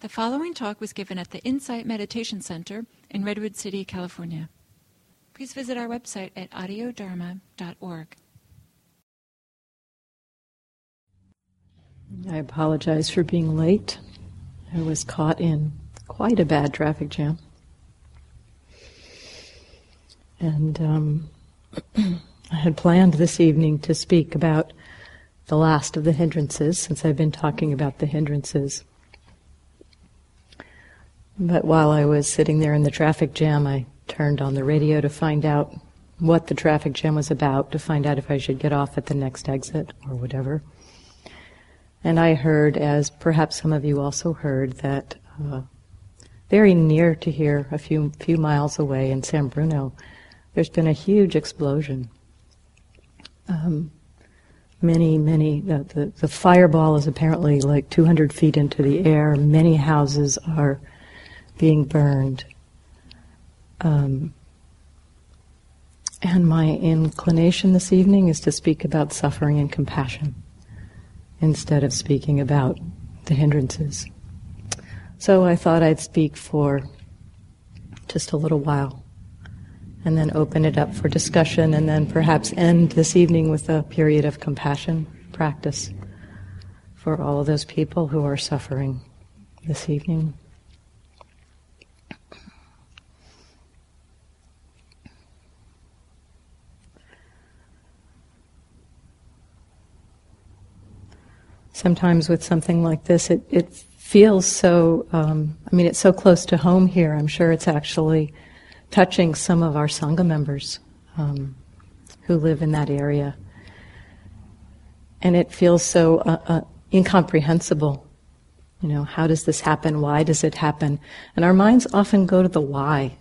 The following talk was given at the Insight Meditation Center in Redwood City, California. Please visit our website at audiodharma.org. I apologize for being late. I was caught in quite a bad traffic jam. And um, I had planned this evening to speak about the last of the hindrances, since I've been talking about the hindrances. But while I was sitting there in the traffic jam, I turned on the radio to find out what the traffic jam was about, to find out if I should get off at the next exit or whatever. And I heard, as perhaps some of you also heard, that uh, very near to here, a few few miles away in San Bruno, there's been a huge explosion. Um, many, many, the, the, the fireball is apparently like 200 feet into the air. Many houses are being burned. Um, and my inclination this evening is to speak about suffering and compassion instead of speaking about the hindrances. So I thought I'd speak for just a little while and then open it up for discussion and then perhaps end this evening with a period of compassion practice for all of those people who are suffering this evening. Sometimes with something like this, it, it feels so, um, I mean, it's so close to home here. I'm sure it's actually touching some of our Sangha members um, who live in that area. And it feels so uh, uh, incomprehensible. You know, how does this happen? Why does it happen? And our minds often go to the why.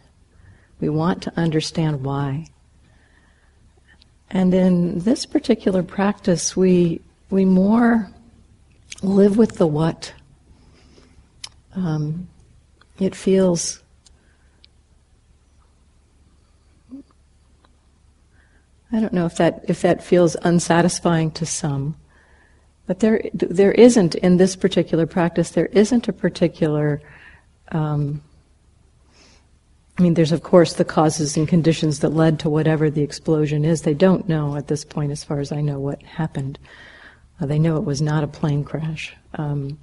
We want to understand why. And in this particular practice, we, we more live with the what. Um, it feels I don't know if that if that feels unsatisfying to some, but there there isn't in this particular practice there isn't a particular. Um, I mean, there's of course the causes and conditions that led to whatever the explosion is. They don't know at this point, as far as I know, what happened. Uh, they know it was not a plane crash. Um,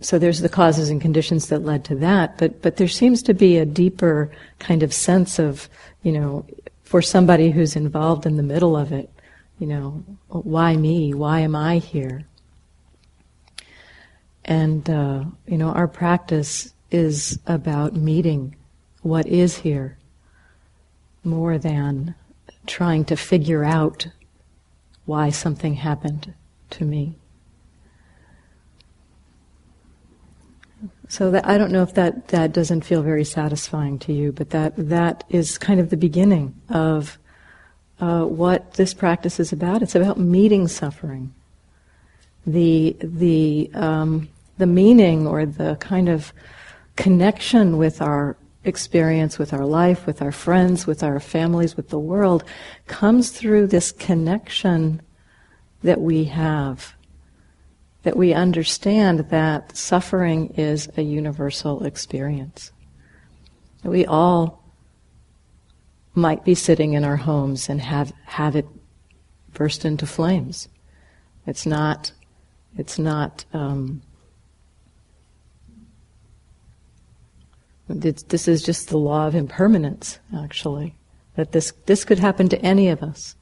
so there's the causes and conditions that led to that, but but there seems to be a deeper kind of sense of, you know, for somebody who's involved in the middle of it, you know, why me? Why am I here? And uh, you know, our practice is about meeting what is here more than trying to figure out why something happened to me. So that, I don't know if that, that doesn't feel very satisfying to you, but that, that is kind of the beginning of uh, what this practice is about. It's about meeting suffering. The, the, um, the meaning or the kind of connection with our experience, with our life, with our friends, with our families, with the world, comes through this connection that we have. That we understand that suffering is a universal experience. We all might be sitting in our homes and have, have it burst into flames. It's not, it's not, um, this is just the law of impermanence, actually. That this, this could happen to any of us.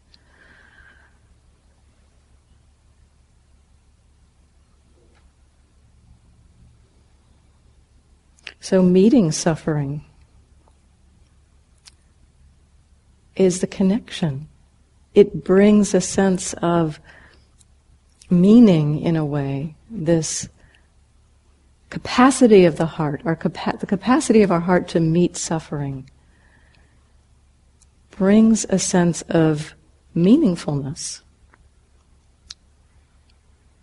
So, meeting suffering is the connection. It brings a sense of meaning in a way, this capacity of the heart, our capa- the capacity of our heart to meet suffering, brings a sense of meaningfulness.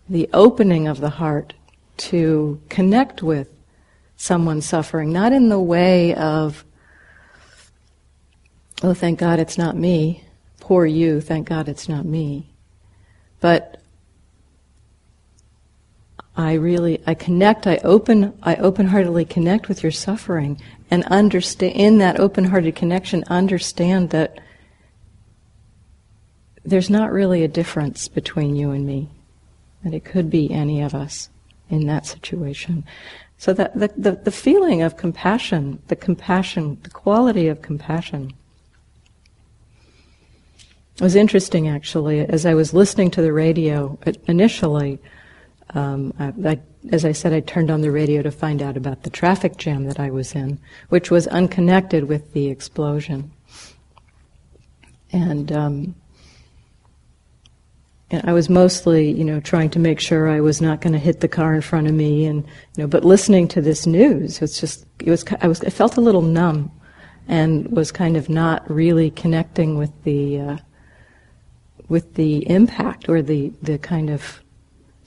The opening of the heart to connect with someone suffering, not in the way of, oh, thank God it's not me, poor you, thank God it's not me, but I really I connect. I open. I open-heartedly connect with your suffering, and understand in that open-hearted connection. Understand that there's not really a difference between you and me, that it could be any of us in that situation. So that the, the, the feeling of compassion, the compassion, the quality of compassion it was interesting actually as I was listening to the radio uh, initially. Um, I, I, as I said, I turned on the radio to find out about the traffic jam that I was in, which was unconnected with the explosion. And um, and I was mostly, you know, trying to make sure I was not going to hit the car in front of me, and you know, but listening to this news, it's just, it was, I was, I felt a little numb, and was kind of not really connecting with the, uh, with the impact or the the kind of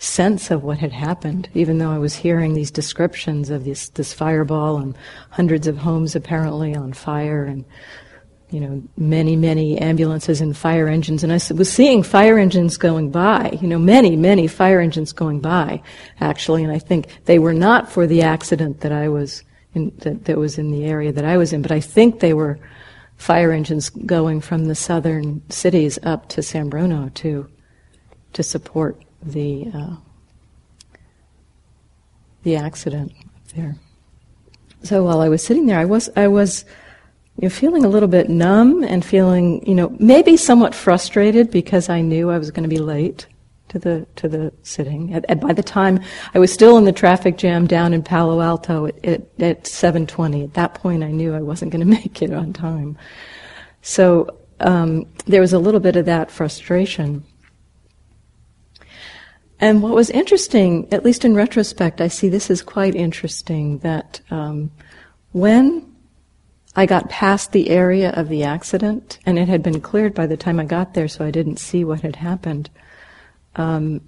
sense of what had happened, even though I was hearing these descriptions of this this fireball and hundreds of homes apparently on fire and you know, many, many ambulances and fire engines. And I was seeing fire engines going by, you know, many, many fire engines going by, actually. And I think they were not for the accident that I was in, that, that was in the area that I was in, but I think they were fire engines going from the southern cities up to San Bruno to, to support the, uh, the accident there. So while I was sitting there, I was, I was, you know, feeling a little bit numb and feeling, you know, maybe somewhat frustrated because I knew I was going to be late to the to the sitting. At, by the time I was still in the traffic jam down in Palo Alto at, at, at 7:20. At that point, I knew I wasn't going to make it on time. So um, there was a little bit of that frustration. And what was interesting, at least in retrospect, I see this is quite interesting that um, when I got past the area of the accident, and it had been cleared by the time I got there, so I didn't see what had happened. Um,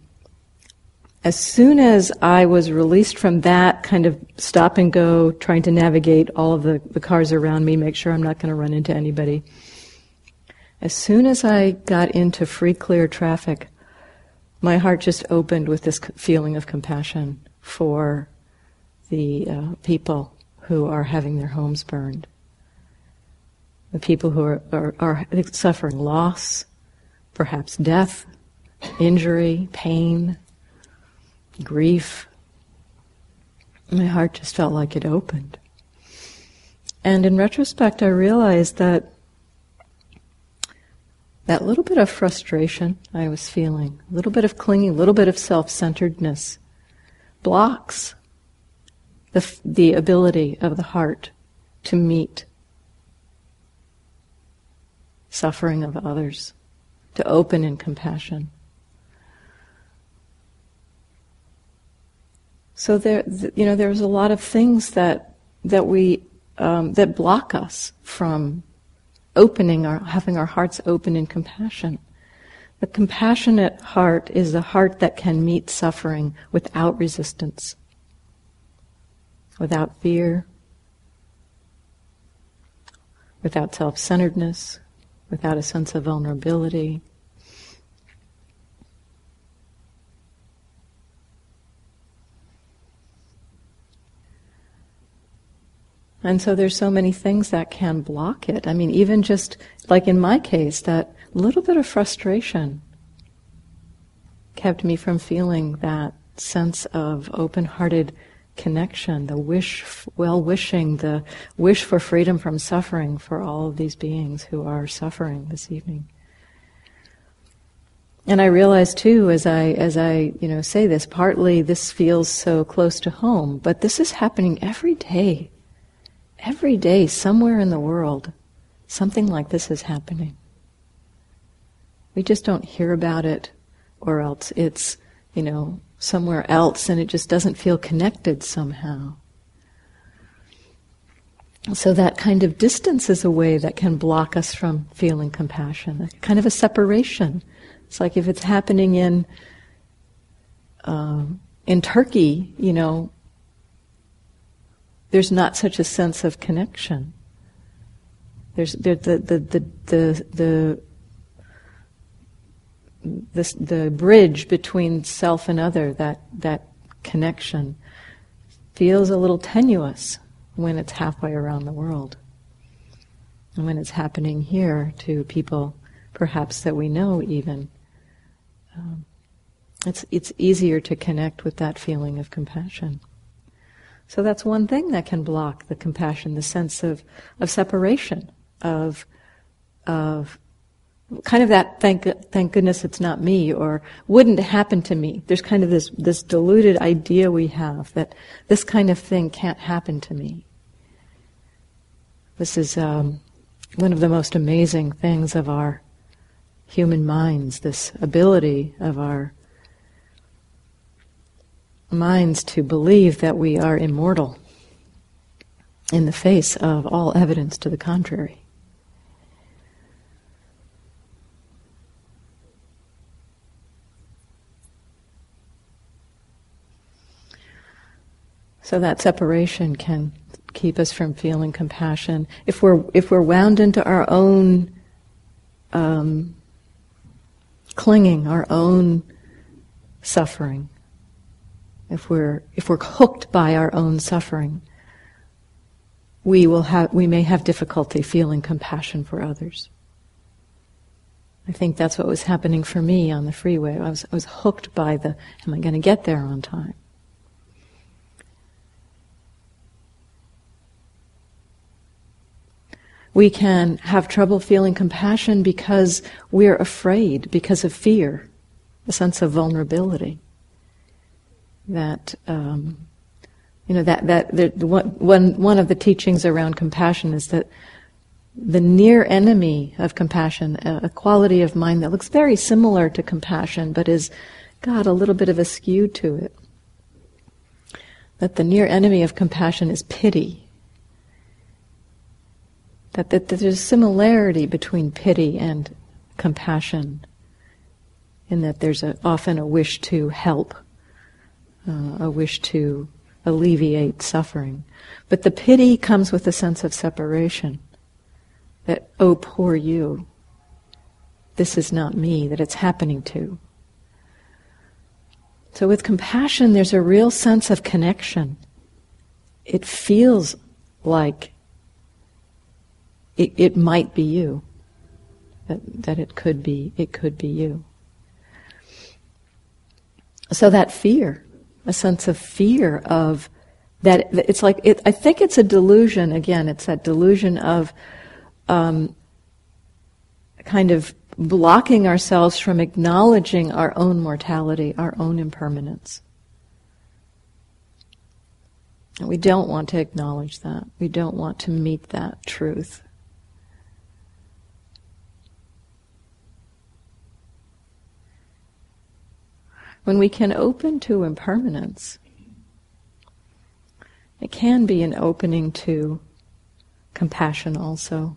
as soon as I was released from that kind of stop and go, trying to navigate all of the, the cars around me, make sure I'm not going to run into anybody, as soon as I got into free, clear traffic, my heart just opened with this feeling of compassion for the uh, people who are having their homes burned the people who are, are, are suffering loss, perhaps death, injury, pain, grief. My heart just felt like it opened. And in retrospect, I realized that that little bit of frustration I was feeling, a little bit of clinging, a little bit of self centeredness, blocks the, the ability of the heart to meet suffering of others, to open in compassion. So there, you know, there's a lot of things that that we um, that block us from opening our, having our hearts open in compassion. The compassionate heart is the heart that can meet suffering without resistance, without fear, without self-centeredness, without a sense of vulnerability. And so there's so many things that can block it. I mean, even just like in my case, that little bit of frustration kept me from feeling that sense of open hearted connection, the wish, well wishing, the wish for freedom from suffering for all of these beings who are suffering this evening. And I realize too, as I as I you know say this, partly this feels so close to home, but this is happening every day. Every day, somewhere in the world, something like this is happening. We just don't hear about it, or else it's you know somewhere else and it just doesn't feel connected somehow. So that kind of distance is a way that can block us from feeling compassion, a kind of a separation. It's like if it's happening in uh, in Turkey, you know, there's not such a sense of connection. There's the the the the, the, the the, the bridge between self and other, that, that connection feels a little tenuous when it's halfway around the world. And when it's happening here to people perhaps that we know even, um, it's, it's easier to connect with that feeling of compassion. So that's one thing that can block the compassion, the sense of, of separation, of, of kind of that thank thank goodness it's not me or wouldn't happen to me. There's kind of this this deluded idea we have that this kind of thing can't happen to me. This is um, one of the most amazing things of our human minds. This ability of our minds to believe that we are immortal in the face of all evidence to the contrary. So that separation can keep us from feeling compassion. If we're if we're wound into our own um, clinging, our own suffering, if we're if we're hooked by our own suffering, we will have we may have difficulty feeling compassion for others. I think that's what was happening for me on the freeway. I was I was hooked by the am I going to get there on time? We can have trouble feeling compassion because we're afraid, because of fear, a sense of vulnerability. That, um, you know, that, that, that one, one of the teachings around compassion is that the near enemy of compassion, a, quality of mind that looks very similar to compassion, but is got a little bit of a skew to it. That the near enemy of compassion is pity that, that, that there's a similarity between pity and compassion, in that there's a, often a wish to help, uh, a wish to alleviate suffering. But the pity comes with a sense of separation. That, oh, poor you. This is not me, that it's happening to. So with compassion, there's a real sense of connection. It feels like it, it might be you. That, that it could be, it could be you. So that fear, a sense of fear of that, it's like, it, I think it's a delusion, again, it's that delusion of um, kind of blocking ourselves from acknowledging our own mortality, our own impermanence. And we don't want to acknowledge that. We don't want to meet that truth. When we can open to impermanence, it can be an opening to compassion also.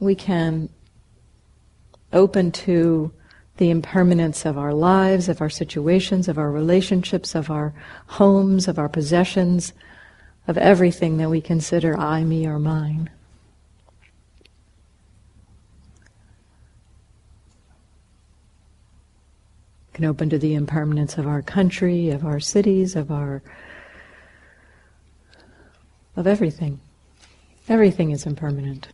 We can open to the impermanence of our lives, of our situations, of our relationships, of our homes, of our possessions, of everything that we consider I, me, or mine. Open to the impermanence of our country, of our cities, of our of everything. Everything is impermanent.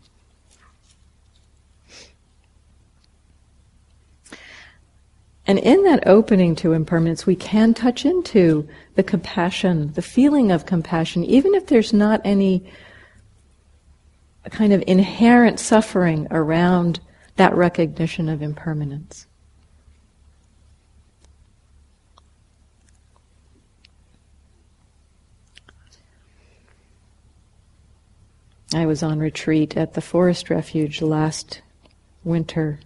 And in that opening to impermanence, we can touch into the compassion, the feeling of compassion, even if there's not any kind of inherent suffering around that recognition of impermanence. I was on retreat at the forest refuge last winter.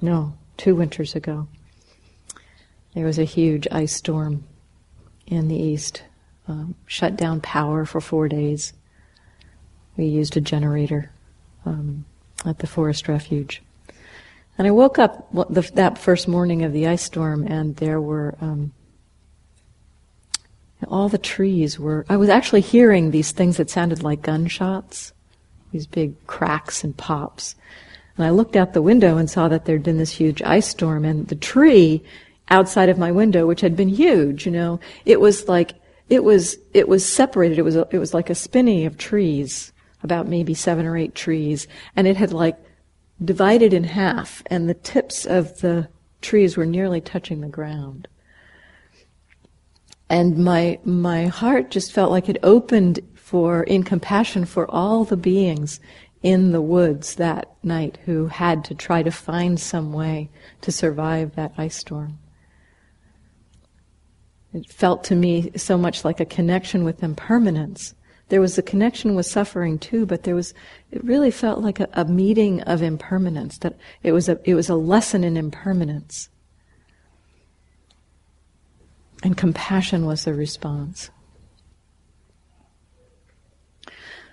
No, two winters ago. There was a huge ice storm in the east, um, shut down power for four days. We used a generator um, at the forest refuge. And I woke up that first morning of the ice storm, and there were um, all the trees were. I was actually hearing these things that sounded like gunshots, these big cracks and pops. And I looked out the window and saw that there'd been this huge ice storm, and the tree outside of my window, which had been huge, you know, it was like it was it was separated. It was a, it was like a spinney of trees, about maybe seven or eight trees, and it had like divided in half, and the tips of the trees were nearly touching the ground. And my my heart just felt like it opened for in compassion for all the beings in the woods that night who had to try to find some way to survive that ice storm. It felt to me so much like a connection with impermanence. There was a connection with suffering too, but there was, it really felt like a, a meeting of impermanence, that it was a, it was a lesson in impermanence. And compassion was the response.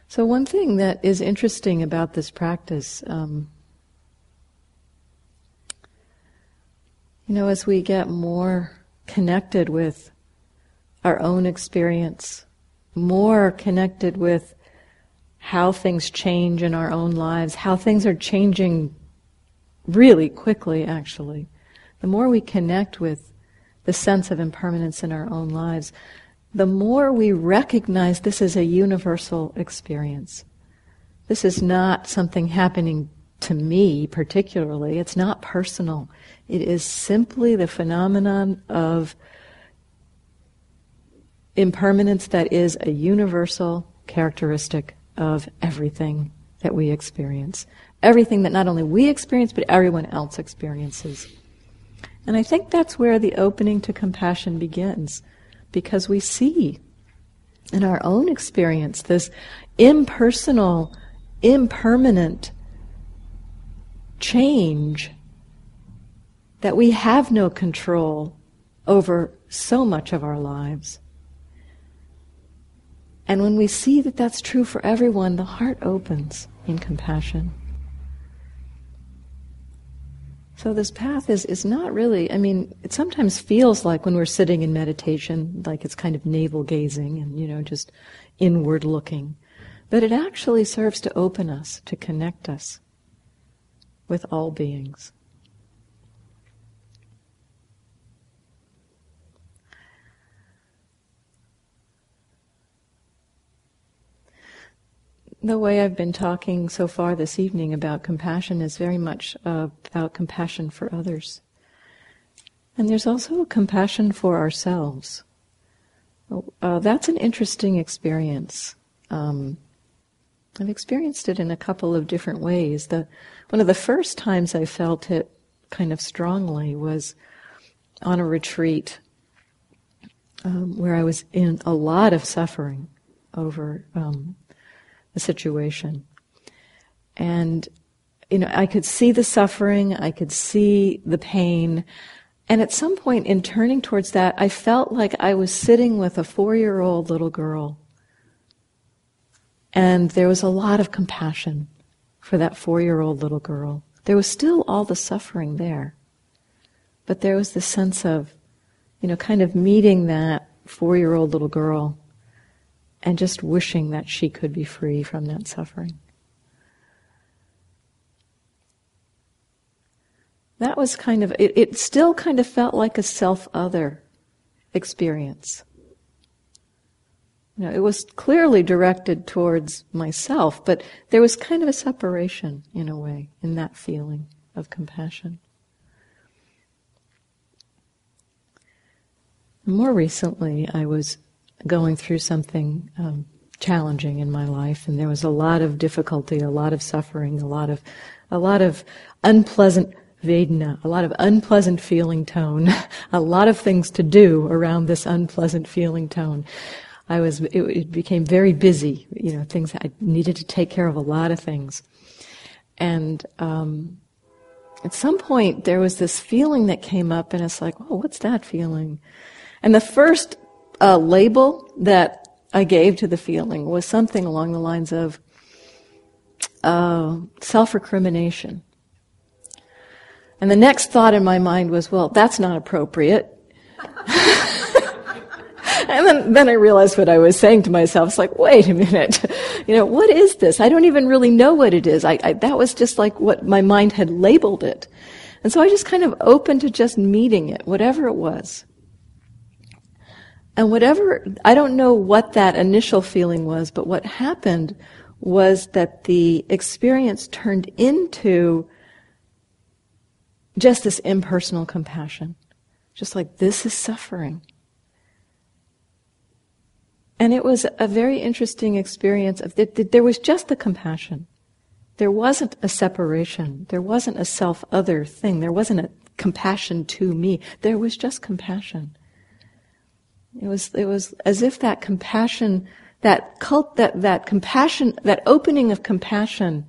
So, one thing that is interesting about this practice, um, you know, as we get more connected with our own experience, more connected with how things change in our own lives, how things are changing really quickly, actually. The more we connect with the sense of impermanence in our own lives, the more we recognize this is a universal experience. This is not something happening to me particularly. It's not personal. It is simply the phenomenon of impermanence that is a universal characteristic of everything that we experience. Everything that not only we experience, but everyone else experiences. And I think that's where the opening to compassion begins, because we see in our own experience this impersonal, impermanent change that we have no control over so much of our lives. And when we see that that's true for everyone, the heart opens in compassion. So this path is, is not really, I mean, it sometimes feels like when we're sitting in meditation, like it's kind of navel gazing and, you know, just inward looking. But it actually serves to open us, to connect us with all beings. The way I've been talking so far this evening about compassion is very much about compassion for others. And there's also compassion for ourselves. Uh, that's an interesting experience. Um, I've experienced it in a couple of different ways. The one of the first times I felt it kind of strongly was on a retreat um, where I was in a lot of suffering over um, the situation. And, you know, I could see the suffering, I could see the pain, and at some point in turning towards that, I felt like I was sitting with a four year old little girl. And there was a lot of compassion for that four year old little girl. There was still all the suffering there. But there was this sense of, you know, kind of meeting that four year old little girl and just wishing that she could be free from that suffering. That was kind of, it, it still kind of felt like a self other experience. You know, it was clearly directed towards myself, but there was kind of a separation in a way in that feeling of compassion. More recently, I was going through something um, challenging in my life, and there was a lot of difficulty, a lot of suffering, a lot of, a lot of unpleasant Vedana, a lot of unpleasant feeling tone, a lot of things to do around this unpleasant feeling tone. I was, it, it, became very busy, you know, things, I needed to take care of a lot of things. And, um, at some point there was this feeling that came up and it's like, oh, what's that feeling? And the first uh, label that I gave to the feeling was something along the lines of uh, self recrimination. And the next thought in my mind was, well, that's not appropriate. and then, then I realized what I was saying to myself. It's like, wait a minute. You know, what is this? I don't even really know what it is. I, I, that was just like what my mind had labeled it. And so I just kind of opened to just meeting it, whatever it was. And whatever, I don't know what that initial feeling was, but what happened was that the experience turned into just this impersonal compassion. Just like this is suffering. And it was a very interesting experience of there was just the compassion. There wasn't a separation. There wasn't a self other thing. There wasn't a compassion to me. There was just compassion. It was, it was as if that compassion, that cult, that, that compassion, that opening of compassion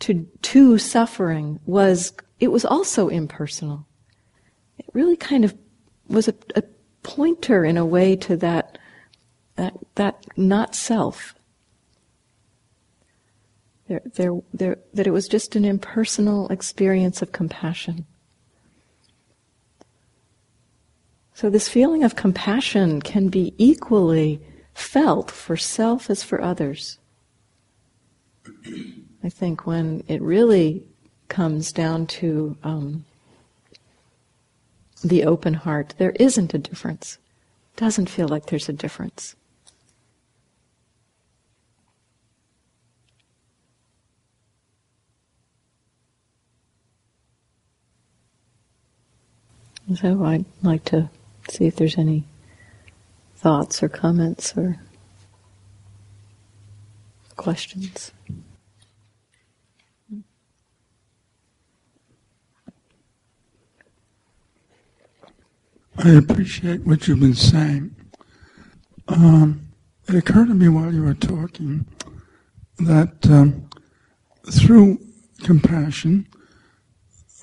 to, to suffering was, it was also impersonal. It really kind of was a, a pointer in a way to that, that, that not self. There, there, there, that it was just an impersonal experience of compassion. So, this feeling of compassion can be equally felt for self as for others. I think when it really comes down to um, the open heart, there isn't a difference. Doesn't feel like there's a difference. So I'd like to see if there's any thoughts or comments or questions. I appreciate what you've been saying. Um, it occurred to me while you were talking that um, through compassion,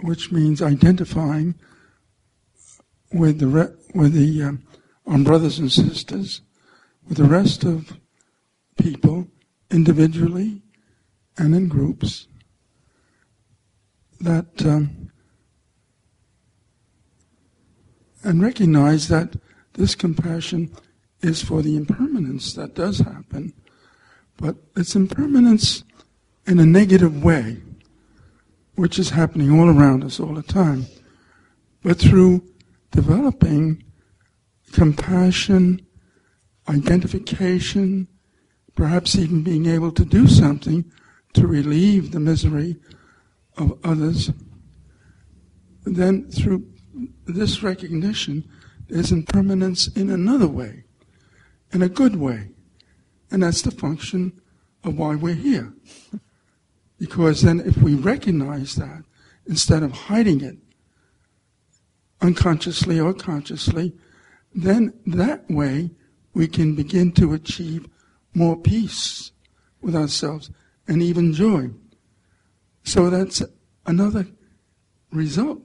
which means identifying with the re- with the um, our brothers and sisters, with the rest of people, individually and in groups, that um, and recognize that this compassion is for the impermanence that does happen, but it's impermanence in a negative way, which is happening all around us all the time. But through developing compassion, identification, perhaps even being able to do something to relieve the misery of others, then through this recognition, there's impermanence in another way, in a good way. And that's the function of why we're here. Because then if we recognize that, instead of hiding it, unconsciously or consciously, then that way we can begin to achieve more peace with ourselves and even joy. So that's another result,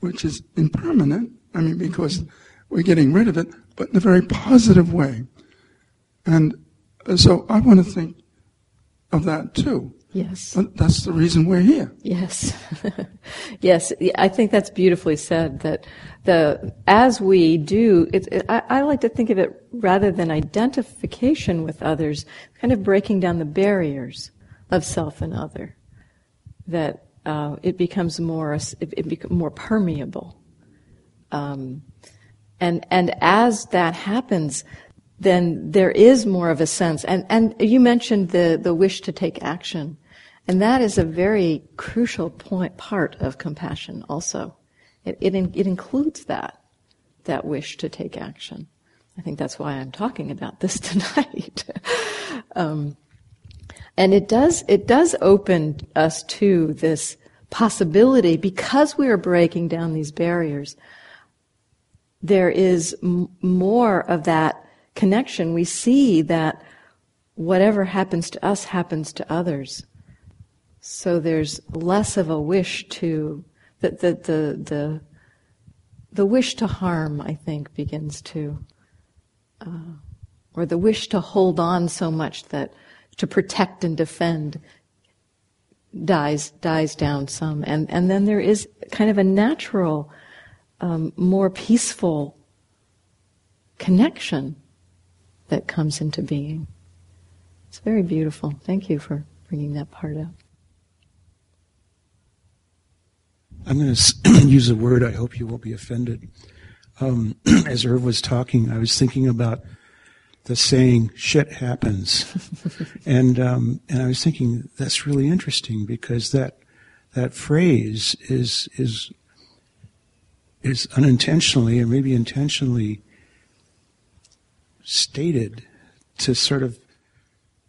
which is impermanent. I mean, because we're getting rid of it, but in a very positive way. And so I want to think of that too. Yes. That's the reason we're here. Yes. yes. I think that's beautifully said that the, as we do, it, it, I, I, like to think of it rather than identification with others, kind of breaking down the barriers of self and other, that uh, it becomes more, it, it becomes more permeable. Um, and, and as that happens, then there is more of a sense. And, and you mentioned the, the wish to take action. And that is a very crucial point, part of compassion also. It, it, it includes that, that wish to take action. I think that's why I'm talking about this tonight. um, and it does, it does open us to this possibility because we are breaking down these barriers. There is m- more of that connection, we see that whatever happens to us happens to others. So there's less of a wish to the the the the, the wish to harm. I think begins to, uh, or the wish to hold on so much that to protect and defend dies dies down some, and and then there is kind of a natural, um, more peaceful connection that comes into being. It's very beautiful. Thank you for bringing that part up. I'm going to use a word. I hope you won't be offended. Um, as Irv was talking, I was thinking about the saying "shit happens," and um, and I was thinking that's really interesting because that that phrase is is is unintentionally and maybe intentionally stated to sort of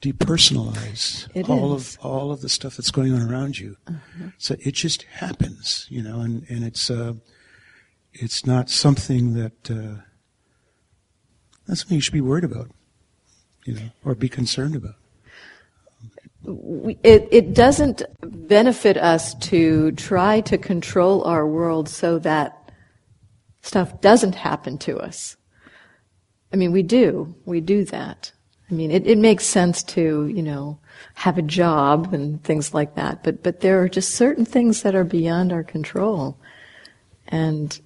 depersonalize it all is. of all of the stuff that's going on around you. Uh-huh. So it just happens, you know, and and it's uh, it's not something that uh, that's something you should be worried about, you know, or be concerned about. We- It, it doesn't benefit us to try to control our world so that stuff doesn't happen to us. I mean, we do. We do that. I mean, it, it makes sense to, you know, have a job and things like that, but, but there are just certain things that are beyond our control. And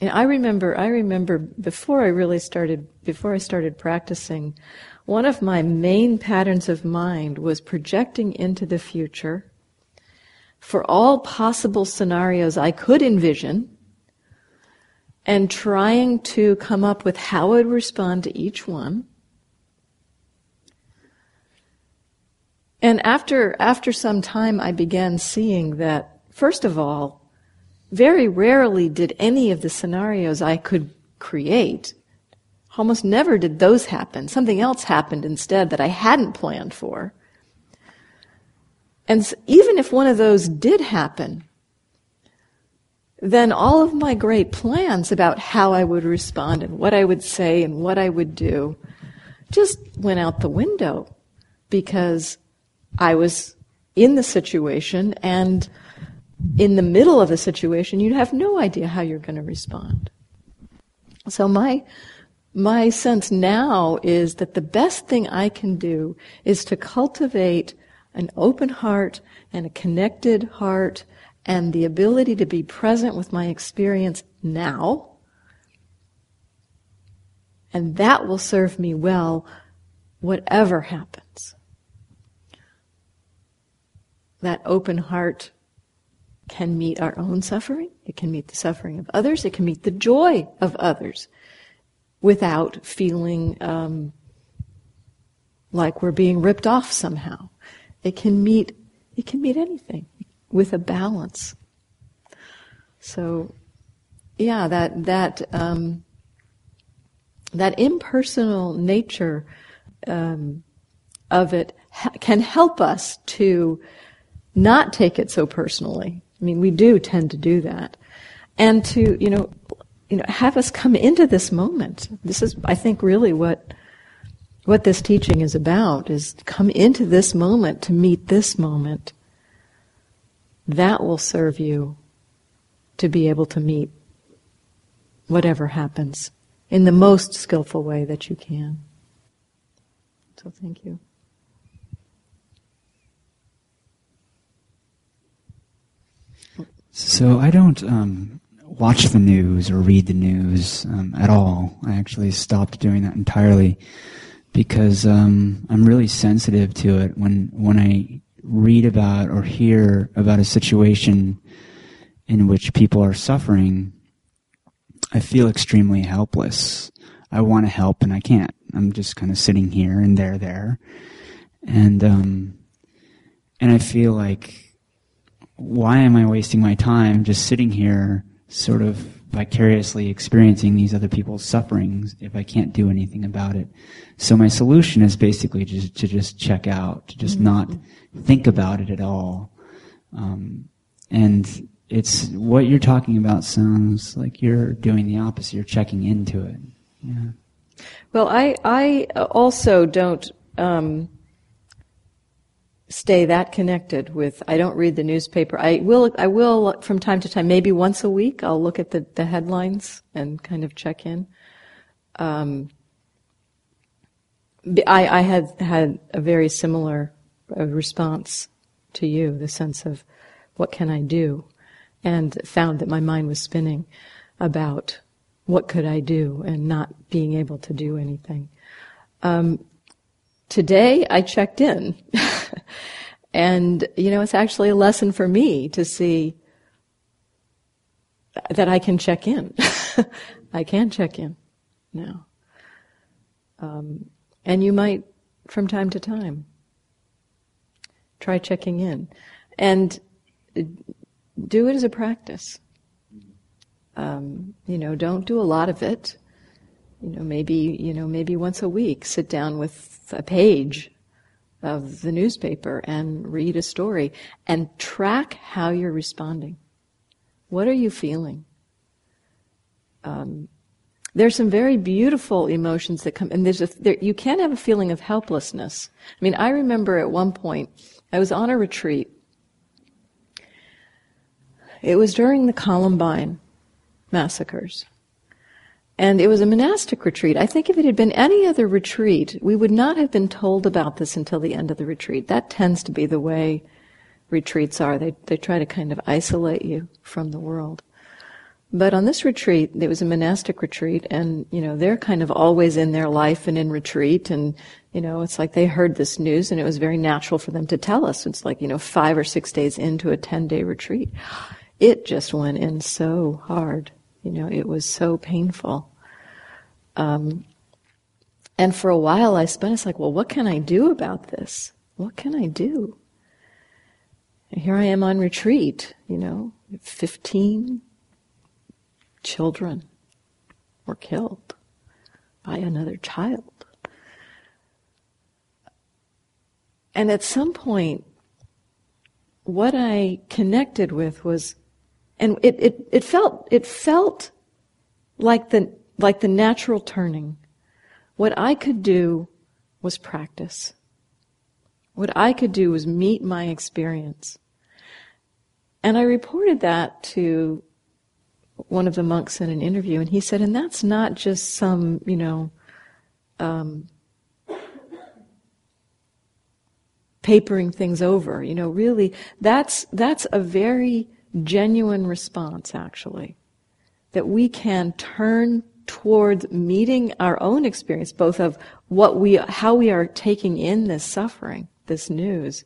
you know, I remember, I remember before I really started, before I started practicing, one of my main patterns of mind was projecting into the future for all possible scenarios I could envision and trying to come up with how I'd respond to each one. And after, after some time, I began seeing that, first of all, very rarely did any of the scenarios I could create, almost never did those happen. Something else happened instead that I hadn't planned for. And even if one of those did happen, then all of my great plans about how I would respond and what I would say and what I would do just went out the window because I was in the situation and in the middle of the situation, you have no idea how you're going to respond. So my, my sense now is that the best thing I can do is to cultivate an open heart and a connected heart and the ability to be present with my experience now. And that will serve me well, whatever happens. That open heart can meet our own suffering, it can meet the suffering of others, it can meet the joy of others without feeling um, like we're being ripped off somehow. It can meet it can meet anything with a balance. So, yeah, that that um, that impersonal nature um, of it ha- can help us to not take it so personally. I mean, we do tend to do that, and to you know, you know, have us come into this moment. This is, I think, really what what this teaching is about: is come into this moment to meet this moment. That will serve you to be able to meet whatever happens in the most skillful way that you can. So, thank you. So I don't um, watch the news or read the news um, at all. I actually stopped doing that entirely because um, I'm really sensitive to it. When when I read about or hear about a situation in which people are suffering, I feel extremely helpless. I want to help and I can't. I'm just kind of sitting here and there, there, and um, and I feel like why am I wasting my time just sitting here, sort of vicariously experiencing these other people's sufferings if I can't do anything about it? So my solution is basically just to just check out, to just not think about it at all. Um, and it's what you're talking about sounds like you're doing the opposite. You're checking into it. Yeah. Well, I I also don't um, stay that connected with. I don't read the newspaper. I will I will from time to time, maybe once a week, I'll look at the the headlines and kind of check in. Um, I I had had a very similar uh, response to you, the sense of what can I do, and found that my mind was spinning about what could I do and not being able to do anything. Um, today I checked in. and, you know, it's actually a lesson for me to see that I can check in. I can check in now. Um, and you might, from time to time, try checking in. And do it as a practice. Um, you know, don't do a lot of it. You know, maybe, you know, maybe once a week, sit down with a page of the newspaper and read a story and track how you're responding. What are you feeling? Um, there's some very beautiful emotions that come, and there's a, there, you can have a feeling of helplessness. I mean, I remember at one point, I was on a retreat. It was during the Columbine massacres. And it was a monastic retreat. I think if it had been any other retreat, we would not have been told about this until the end of the retreat. That tends to be the way retreats are. They, they try to kind of isolate you from the world. But on this retreat, it was a monastic retreat, and you know they're kind of always in their life and in retreat, and you know it's like they heard this news, and it was very natural for them to tell us. It's like you know five or six days into a ten day retreat, it just went in so hard. You know, it was so painful. Um, and for a while, I spent. It's like, well, what can I do about this? What can I do? And here I am on retreat. You know, fifteen children were killed by another child. And at some point, what I connected with was, and it, it, it felt, it felt like the, like the natural turning. What I could do was practice. What I could do was meet my experience. And I reported that to one of the monks in an interview, and he said, and that's not just some, you know, um, papering things over. You know, really, that's that's a very genuine response, actually, that we can turn towards meeting our own experience, both of what we, how we are taking in this suffering, this news,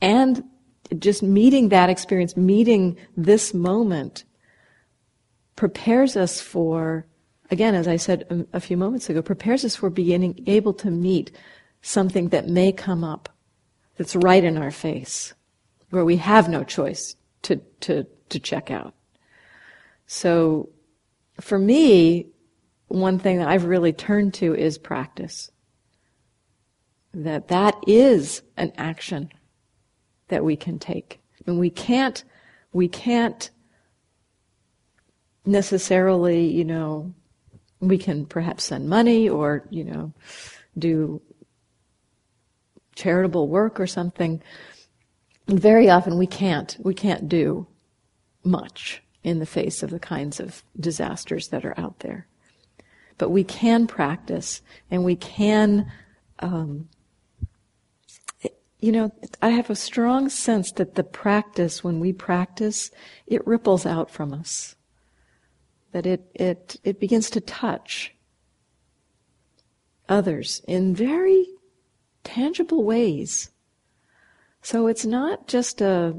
and just meeting that experience, meeting this moment prepares us for, again, as I said a, few moments ago, prepares us for beginning able to meet something that may come up that's right in our face, where we have no choice to, to, to check out. So, for me, one thing that I've really turned to is practice. That that is an action that we can take. And we can't, we can't necessarily, you know, we can perhaps send money or, you know, do charitable work or something. And very often we can't, we can't do much in the face of the kinds of disasters that are out there. But we can practice and we can, um, you know, I have a strong sense that the practice, when we practice, it ripples out from us that it, it, it begins to touch others in very tangible ways. So it's not just a,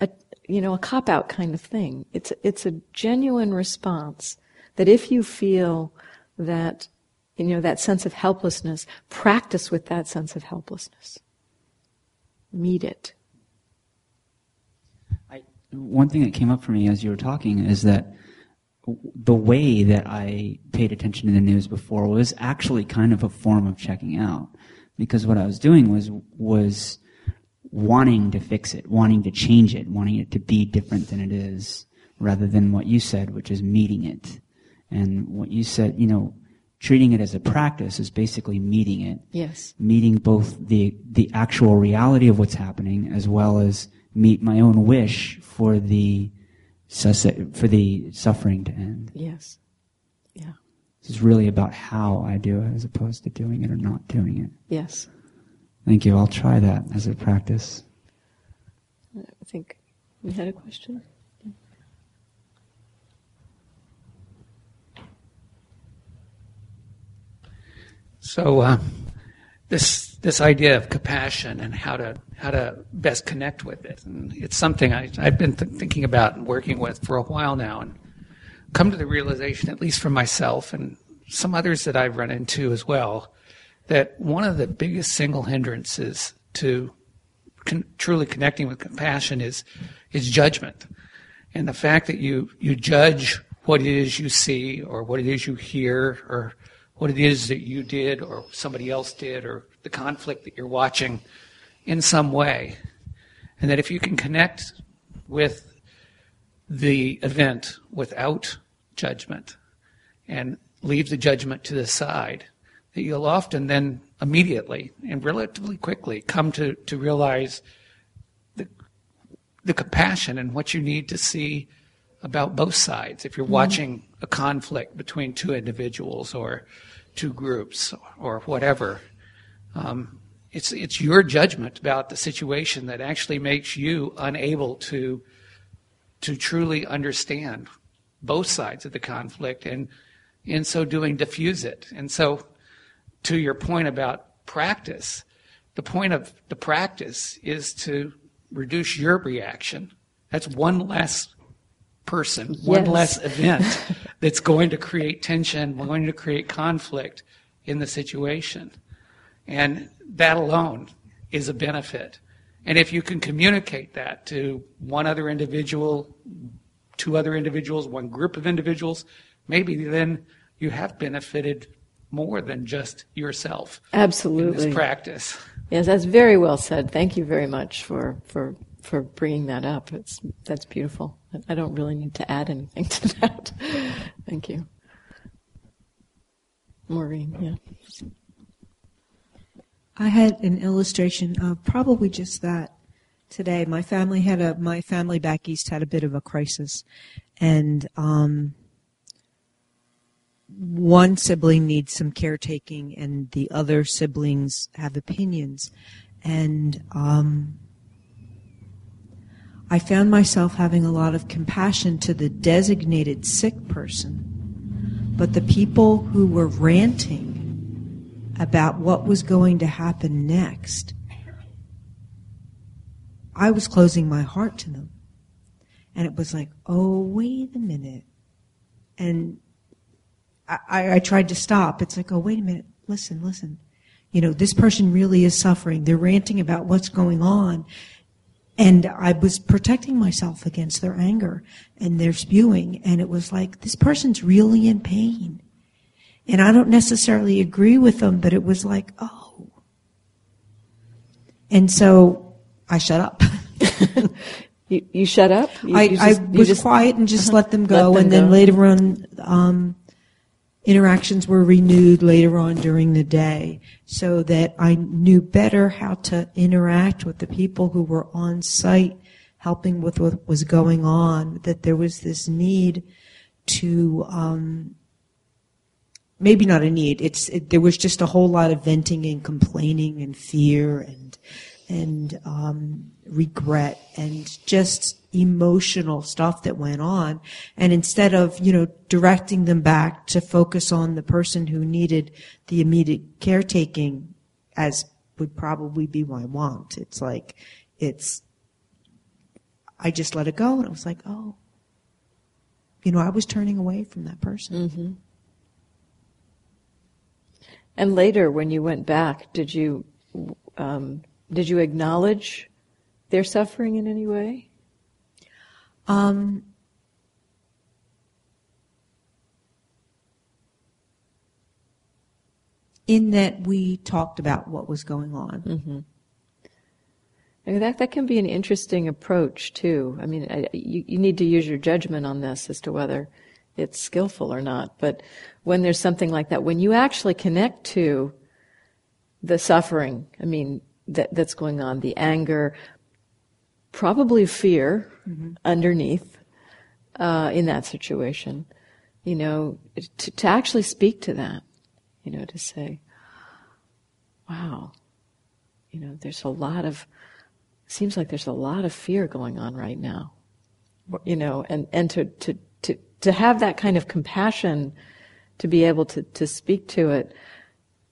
a you know, a cop out kind of thing. It's, it's a genuine response that if you feel that, you know, that sense of helplessness, practice with that sense of helplessness. Meet it. I, one thing that came up for me as you were talking is that the way that I paid attention to the news before was actually kind of a form of checking out because what I was doing was was wanting to fix it, wanting to change it, wanting it to be different than it is rather than what you said which is meeting it. And what you said, you know, treating it as a practice is basically meeting it. Yes. Meeting both the the actual reality of what's happening as well as meet my own wish for the for the suffering to end. Yes. Yeah. This is really about how I do it as opposed to doing it or not doing it. Yes. Thank you. I'll try that as a practice. I think we had a question. So uh, this this idea of compassion and how to how to best connect with it, and it's something I, I've been th- thinking about and working with for a while now, and come to the realization, at least for myself and some others that I've run into as well, that one of the biggest single hindrances to con- truly connecting with compassion is is judgment, and the fact that you you judge what it is you see or what it is you hear or what it is that you did or somebody else did or the conflict that you're watching in some way. And that if you can connect with the event without judgment and leave the judgment to the side, that you'll often then immediately and relatively quickly come to, to realize the, the compassion and what you need to see about both sides. If you're mm-hmm. watching a conflict between two individuals or two groups or whatever, um, it's it's your judgment about the situation that actually makes you unable to to truly understand both sides of the conflict and in so doing diffuse it. And so to your point about practice, the point of the practice is to reduce your reaction. That's one less person, yes. one less event that's going to create tension, going to create conflict in the situation. And that alone is a benefit. And if you can communicate that to one other individual, two other individuals, one group of individuals, maybe then you have benefited more than just yourself. Absolutely. In this practice. Yes, that's very well said. Thank you very much for, for, for bringing that up. It's, that's beautiful. I don't really need to add anything to that. Thank you. Maureen, yeah. I had an illustration of probably just that today. My family had a my family back east had a bit of a crisis, and um, one sibling needs some caretaking, and the other siblings have opinions, and um, I found myself having a lot of compassion to the designated sick person, but the people who were ranting about what was going to happen next, I was closing my heart to them. And it was like, oh, wait a minute. And I, I, tried to stop. It's like, oh, wait a minute. Listen, listen. You know, this person really is suffering. They're ranting about what's going on. And I was protecting myself against their anger and their spewing. And it was like, this person's really in pain. And I don't necessarily agree with them, but it was like, oh. And so I shut up. you, you shut up? You, I, you just, I was just, quiet and just uh-huh. let them go. Let them and then later on, um, interactions were renewed later on during the day so that I knew better how to interact with the people who were on site helping with what was going on, that there was this need to, um, maybe not a need, it's, it, there was just a whole lot of venting and complaining and fear and, and, um, regret and just emotional stuff that went on. And instead of, you know, directing them back to focus on the person who needed the immediate caretaking, as would probably be my want, it's like, it's, I just let it go and I was like, oh, you know, I was turning away from that person. Mm-hmm. And later, when you went back, did you um, did you acknowledge their suffering in any way? Um, in that we talked about what was going on. Mm-hmm. that that can be an interesting approach too. I mean, I, you, you need to use your judgment on this as to whether it's skillful or not. But when there's something like that, when you actually connect to the suffering, I mean, that that's going on, the anger, probably fear mm-hmm. underneath uh, in that situation. You know, to, to actually speak to that, you know, to say, wow, you know, there's a lot of, seems like there's a lot of fear going on right now. You know, and, and to, to, to, to have that kind of compassion to be able to, to speak to it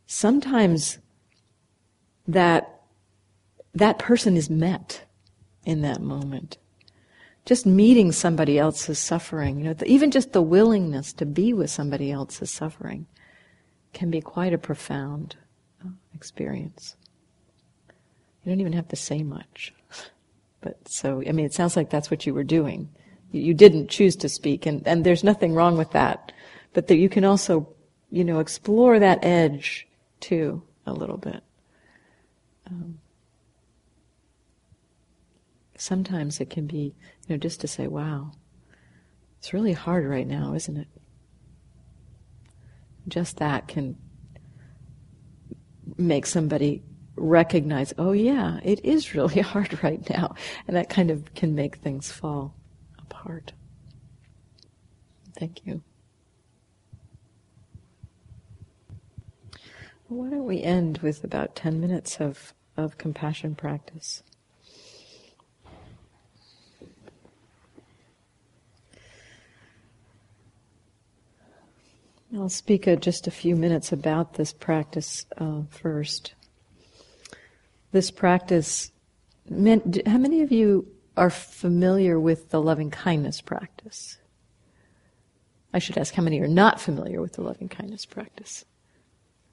sometimes that that person is met in that moment. Just meeting somebody else's suffering, you know, even just the willingness to be with somebody else's suffering can be quite a profound uh, experience. You don't even have to say much. But so, I mean, it sounds like that's what you were doing. You, you didn't choose to speak, and, and there's nothing wrong with that. But that you can also, you know, explore that edge too a little bit. Um, sometimes it can be, you know, just to say, wow, it's really hard right now, isn't it? Just that can make somebody recognize, oh yeah, it is really hard right now. And that kind of can make things fall apart. Thank you. Why don't we end with about 10 minutes of, of compassion practice? I'll speak uh, just a few minutes about this practice uh, first. This practice, how many of you are familiar with the loving kindness practice? I should ask how many are not familiar with the loving kindness practice?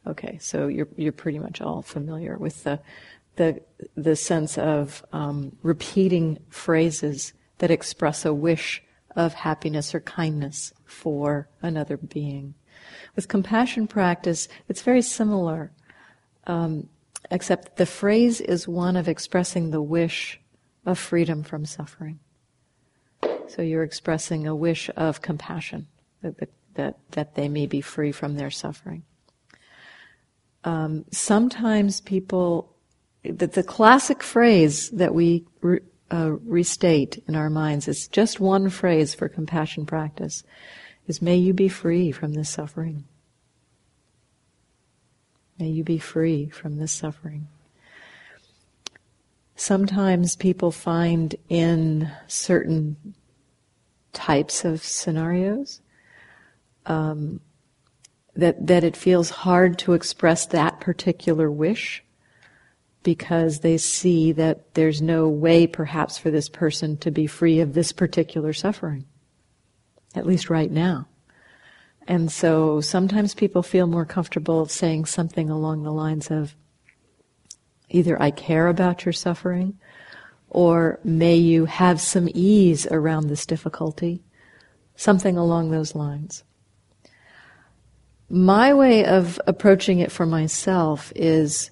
Okay, so you're you're pretty much all familiar with the the the sense of um, repeating phrases that express a wish of happiness or kindness for another being. With compassion practice, it's very similar, um, except the phrase is one of expressing the wish of freedom from suffering. So you're expressing a wish of compassion that that that they may be free from their suffering um, sometimes people, the, the, classic phrase that we re, uh, restate in our minds is just one phrase for compassion practice is may you be free from this suffering. May you be free from this suffering. Sometimes people find in certain types of scenarios um, that, that it feels hard to express that particular wish because they see that there's no way perhaps for this person to be free of this particular suffering, at least right now. And so sometimes people feel more comfortable saying something along the lines of either I care about your suffering or may you have some ease around this difficulty, something along those lines my way of approaching it for myself is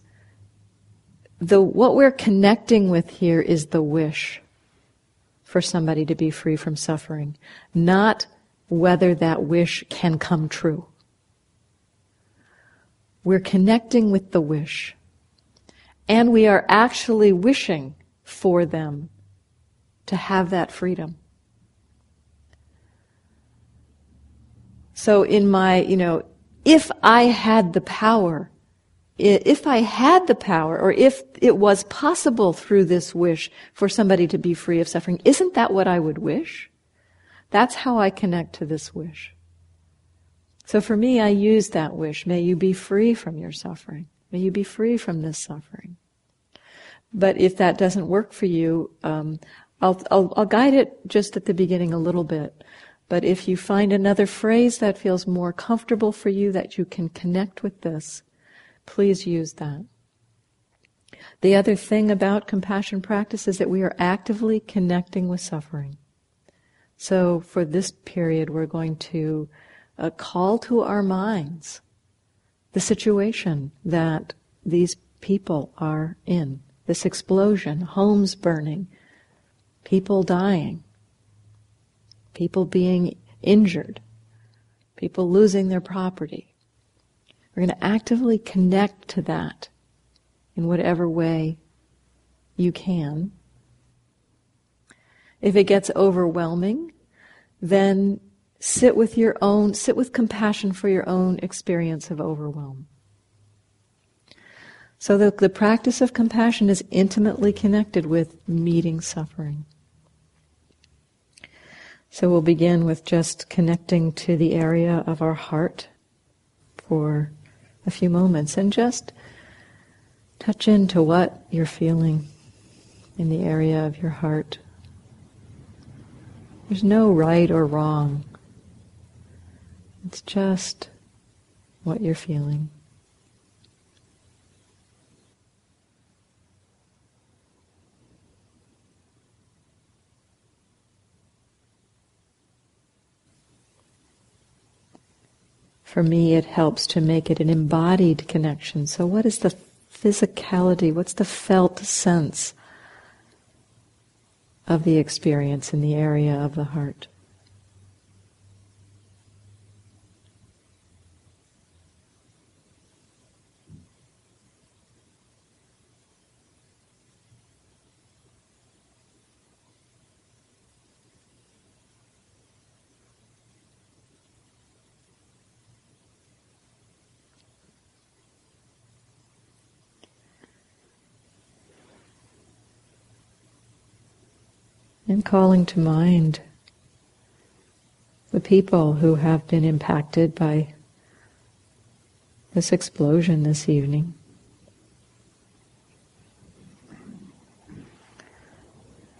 the what we're connecting with here is the wish for somebody to be free from suffering, not whether that wish can come true. We're connecting with the wish. And we are actually wishing for them to have that freedom. So in my, you know, if I had the power, if I had the power, or if it was possible through this wish for somebody to be free of suffering, isn't that what I would wish? That's how I connect to this wish. So for me, I use that wish. May you be free from your suffering. May you be free from this suffering. But if that doesn't work for you, um, I'll, I'll, I'll guide it just at the beginning a little bit. But if you find another phrase that feels more comfortable for you, that you can connect with this, please use that. The other thing about compassion practice is that we are actively connecting with suffering. So for this period, we're going to uh, call to our minds the situation that these people are in. This explosion, homes burning, people dying people being injured, people losing their property. We're going to actively connect to that in whatever way you can. If it gets overwhelming, then sit with your own, sit with compassion for your own experience of overwhelm. So the, the practice of compassion is intimately connected with meeting suffering. So we'll begin with just connecting to the area of our heart for a few moments and just touch into what you're feeling in the area of your heart. There's no right or wrong. It's just what you're feeling. For me, it helps to make it an embodied connection. So, what is the physicality? What's the felt sense of the experience in the area of the heart? And calling to mind the people who have been impacted by this explosion this evening.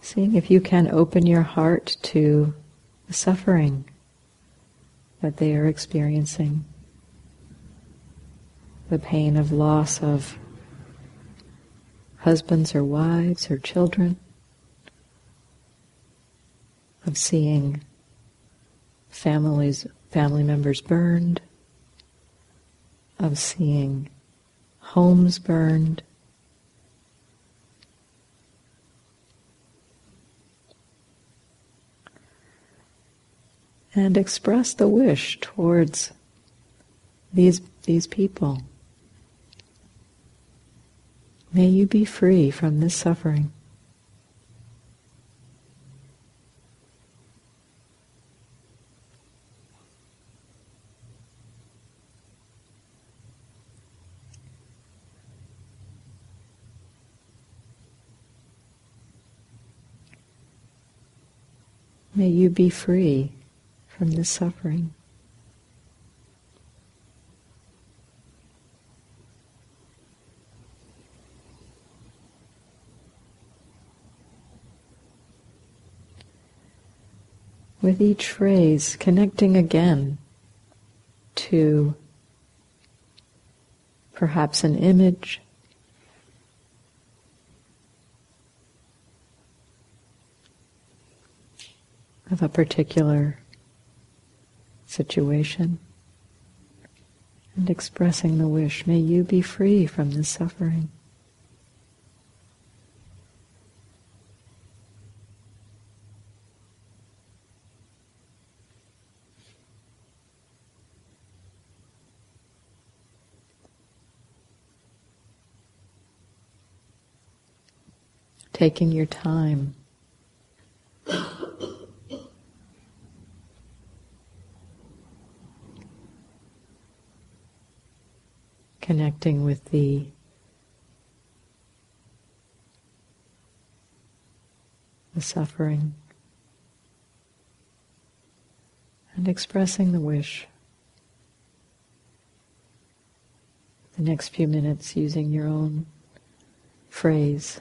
Seeing if you can open your heart to the suffering that they are experiencing, the pain of loss of husbands or wives or children of seeing families, family members burned, of seeing homes burned, and express the wish towards these, these people. May you be free from this suffering. May you be free from this suffering. With each phrase, connecting again to perhaps an image of a particular situation and expressing the wish, may you be free from this suffering. Taking your time connecting with the the suffering and expressing the wish. The next few minutes using your own phrase.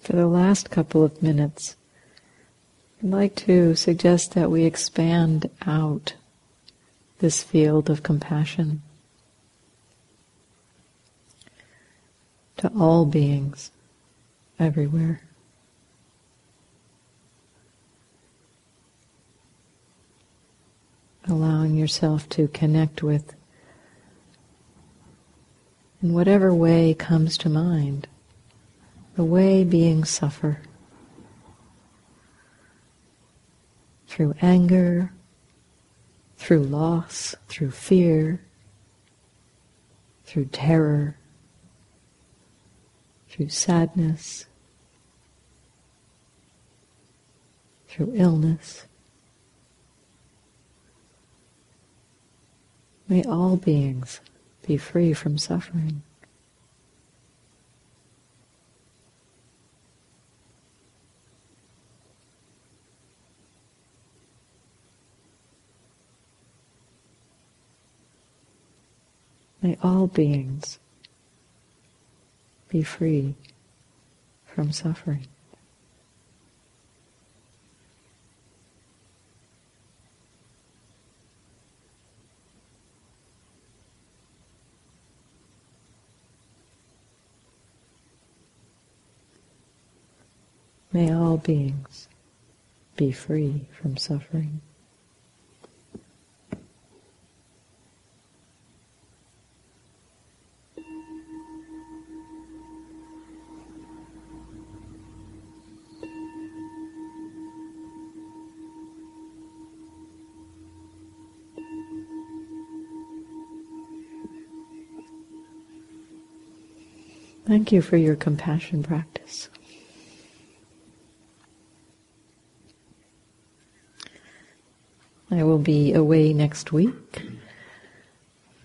For the last couple of minutes, I'd like to suggest that we expand out this field of compassion to all beings everywhere. Allowing yourself to connect with in whatever way comes to mind, the way beings suffer. Through anger, through loss, through fear, through terror, through sadness, through illness. May all beings be free from suffering. May all beings be free from suffering. May all beings be free from suffering. Thank you for your compassion practice. I will be away next week.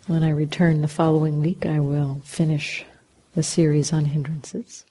When I return the following week, I will finish the series on hindrances.